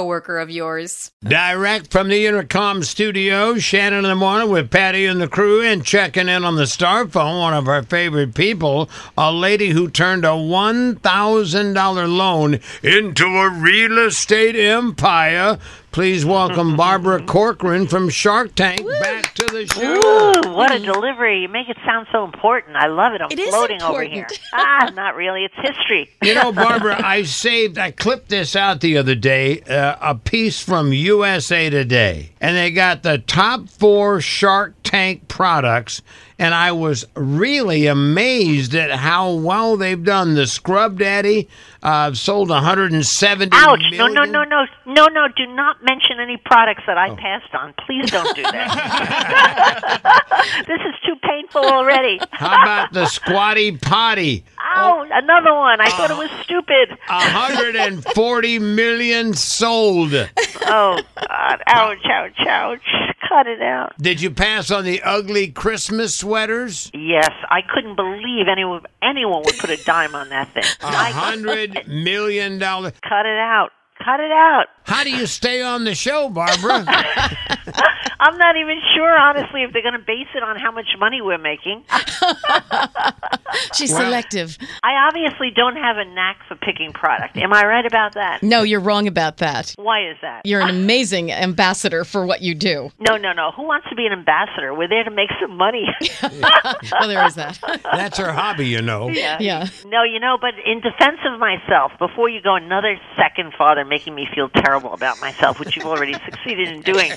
coworker of yours. Direct from the Intercom studio, Shannon in the morning with Patty and the crew, and checking in on the star phone, one of our favorite people, a lady who turned a $1,000 loan into a real estate empire. Please welcome Barbara Corcoran from Shark Tank back to the show. Ooh, what a delivery. You make it sound so important. I love it. I'm It is floating over here. Ah, not really. It's history. You know, Barbara, I saved, I clipped this out the other day, uh, a piece from USA Today, and they got the top four Shark Tank products, and I was really amazed at how well they've done. The Scrub Daddy uh, sold 170 Ouch. No, no, no, no. No, no. Do not mention any products that I Oh. passed on. Please don't do that. this is too painful already. How about the Squatty Potty? Ow, another one. I thought it was stupid. 140 million sold. Oh, God. Ouch, ouch, ouch. Cut it out. Did you pass on the ugly Christmas sweaters? Yes, I couldn't believe anyone anyone would put a dime on that thing. A hundred million dollars. cut it out. Cut it out. How do you stay on the show, Barbara? I'm not even sure, honestly, if they're going to base it on how much money we're making. She's Well- selective. I obviously don't have a knack for picking product. Am I right about that? No, you're wrong about that. Why is that? You're an amazing ambassador for what you do. No, no, no. Who wants to be an ambassador? We're there to make some money. Well, there is that. That's her hobby, you know. yeah. No, you know, but in defense of myself, before you go another second farther making me feel terrible about myself, which you've already succeeded in doing,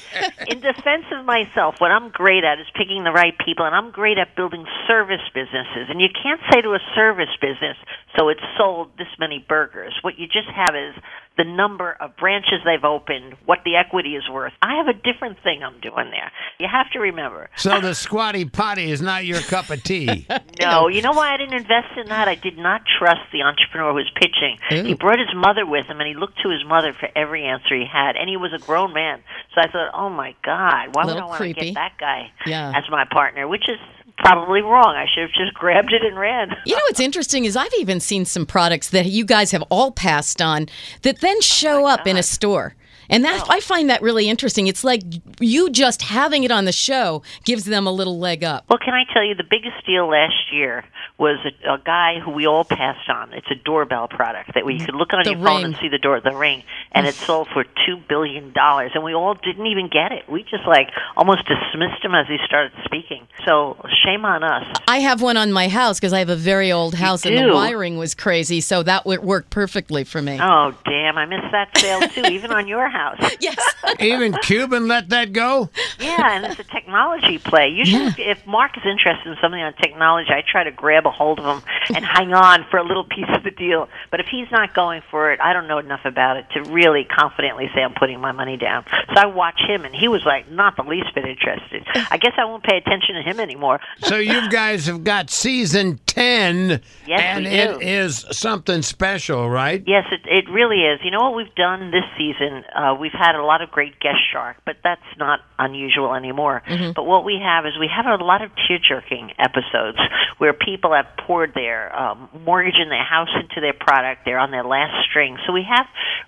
in defense of myself, what I'm great at is picking the right people, and I'm great at building service businesses. And you can't say to a service business, so it's sold this many burgers. What you just have is the number of branches they've opened, what the equity is worth. I have a different thing I'm doing there. You have to remember. So the squatty potty is not your cup of tea. No, you know why I didn't invest in that? I did not trust the entrepreneur who was pitching. Ooh. He brought his mother with him, and he looked to his mother for every answer he had. And he was a grown man, so I thought, oh my God, why would I want to get that guy Yeah. as my partner? Which is probably wrong. I should have just grabbed it and ran. You know what's interesting is I've even seen some products that you guys have all passed on that then oh, show up in a store. And that I find that really interesting. It's like you just having it on the show gives them a little leg up. Well, can I tell you, the biggest deal last year was a, a guy who we all passed on. It's a doorbell product that we you could look on The your phone and see the door, the ring, and it sold for two billion dollars, and we all didn't even get it. We just like almost dismissed him as he started speaking. So shame on us. I have one on my house because I have a very old house and the wiring was crazy, so that worked perfectly for me. Oh damn! I missed that sale too, even on your house. Yes. Even Cuban let that go? Yeah, and it's a technology play. Usually, if Mark is interested in something on technology, I try to grab a hold of him and hang on for a little piece of the deal. But if he's not going for it, I don't know enough about it to really confidently say I'm putting my money down. So I watch him, and he was like not the least bit interested. I guess I won't pay attention to him anymore. So you guys have got season 10, Yes, and it is something special, right? Yes, it it really is. You know what we've done this season? Uh, we've had a lot of great guest shark, but that's not unusual anymore. But what we have is we have a lot of tear jerking episodes where people have poured their um, mortgage in their house into their product. They're on their last string. So we have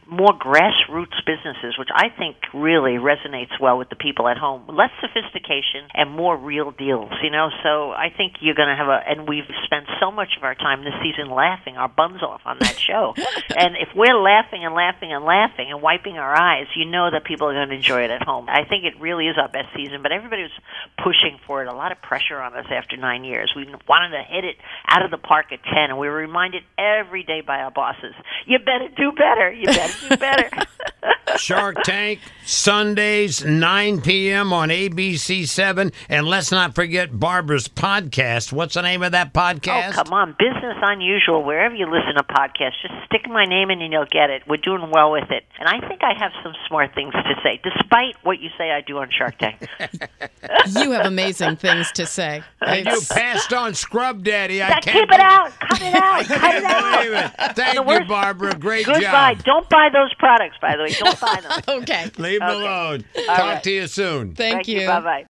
more grassroots businesses, which I think really resonates well with the people at home. Less sophistication and more real deals. You know, so I think you're going to have a. And we've spent so much of our time this season laughing our buns off on that show. and if we're laughing and laughing and laughing and wiping our eyes, you know that people are going to enjoy it at home. I think it really is our best season, but everybody was pushing for it. A lot of pressure on us after nine years. We wanted to hit it out of the park at 10, and we were reminded every day by our bosses, you better do better. You better do better. Shark Tank, Sundays, 9 p.m. on ABC7. And let's not forget Barbara's podcast. What's the name of that oh, podcast? Oh, come on. Business Unusual, wherever you listen to podcasts, just stick my name in and you'll get it. We're doing well with it. And I think I have some smart things to say, despite what you say I do on Shark Tank. you have amazing things to say. And you passed on Scrub Daddy. I can't keep it out. Cut it out. Cut it out. Thank you, Barbara. Great Goodbye. job. Don't buy those products, by the way. Don't buy them. okay. Leave them Okay. alone. All Talk right. to you soon. Thank, Thank you. Bye bye.